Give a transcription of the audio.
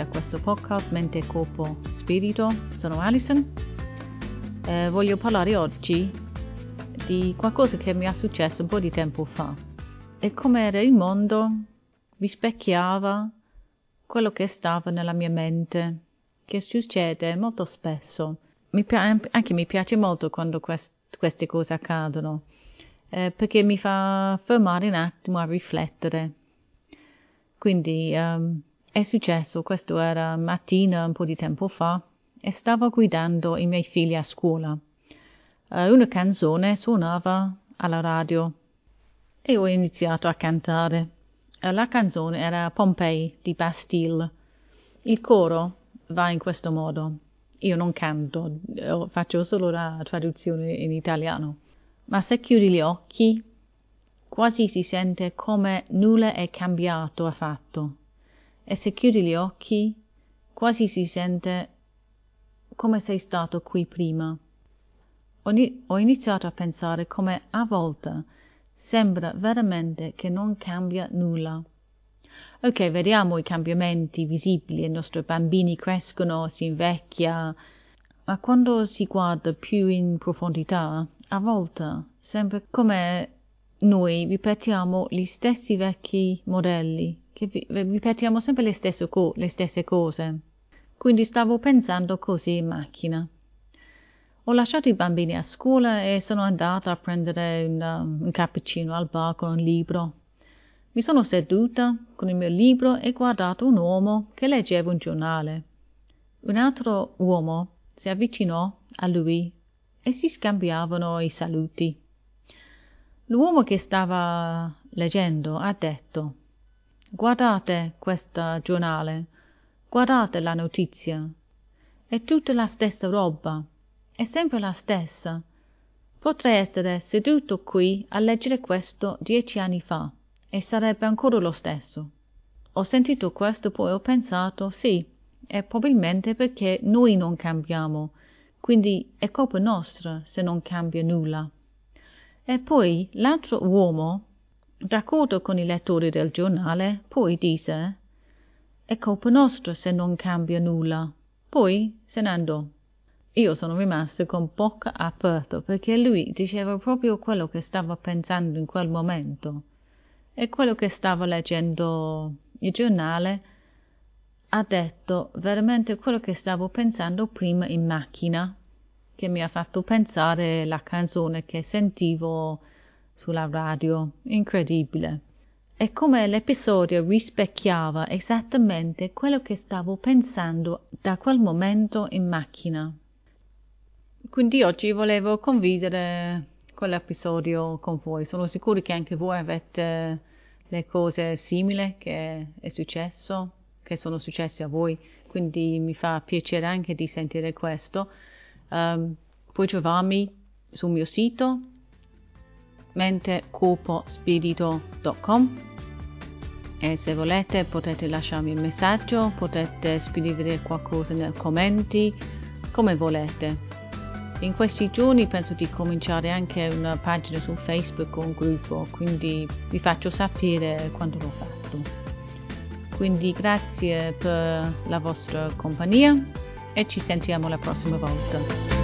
a questo podcast Mente, Corpo, Spirito. Sono Alison. Eh, voglio parlare oggi di qualcosa che mi è successo un po' di tempo fa e come era il mondo rispecchiava quello che stava nella mia mente, che succede molto spesso. Mi pi- anche mi piace molto quando quest- queste cose accadono, eh, perché mi fa fermare un attimo a riflettere. Quindi um, è successo, questo era mattina un po' di tempo fa, e stavo guidando i miei figli a scuola. Uh, una canzone suonava alla radio e ho iniziato a cantare. Uh, la canzone era Pompei di Bastille. Il coro va in questo modo. Io non canto, faccio solo la traduzione in italiano. Ma se chiudi gli occhi, quasi si sente come nulla è cambiato affatto e se chiudi gli occhi quasi si sente come sei stato qui prima. Ho iniziato a pensare come a volte sembra veramente che non cambia nulla. Ok, vediamo i cambiamenti visibili, i nostri bambini crescono, si invecchia, ma quando si guarda più in profondità, a volte sembra come noi ripetiamo gli stessi vecchi modelli, che ripetiamo sempre le stesse, co- le stesse cose. Quindi stavo pensando così in macchina. Ho lasciato i bambini a scuola e sono andata a prendere un, um, un cappuccino al bar con un libro. Mi sono seduta con il mio libro e guardato un uomo che leggeva un giornale. Un altro uomo si avvicinò a lui e si scambiavano i saluti. L'uomo che stava leggendo ha detto Guardate questo giornale, guardate la notizia. È tutta la stessa roba, è sempre la stessa. Potrei essere seduto qui a leggere questo dieci anni fa e sarebbe ancora lo stesso. Ho sentito questo poi ho pensato sì, è probabilmente perché noi non cambiamo, quindi è colpa nostra se non cambia nulla. E poi l'altro uomo, d'accordo con i lettori del giornale, poi disse è colpa nostra se non cambia nulla. Poi se ne andò. Io sono rimasto con bocca aperta perché lui diceva proprio quello che stava pensando in quel momento e quello che stava leggendo il giornale ha detto veramente quello che stavo pensando prima in macchina che mi ha fatto pensare la canzone che sentivo sulla radio. Incredibile. È come l'episodio rispecchiava esattamente quello che stavo pensando da quel momento in macchina. Quindi oggi volevo condividere quell'episodio con voi. Sono sicura che anche voi avete le cose simili che è successo, che sono successe a voi, quindi mi fa piacere anche di sentire questo. Um, puoi trovarmi sul mio sito mentecorpospirito.com e se volete potete lasciarmi un messaggio, potete scrivere qualcosa nei commenti, come volete. In questi giorni penso di cominciare anche una pagina su Facebook o un gruppo, quindi vi faccio sapere quando l'ho fatto. Quindi grazie per la vostra compagnia e ci sentiamo la prossima volta.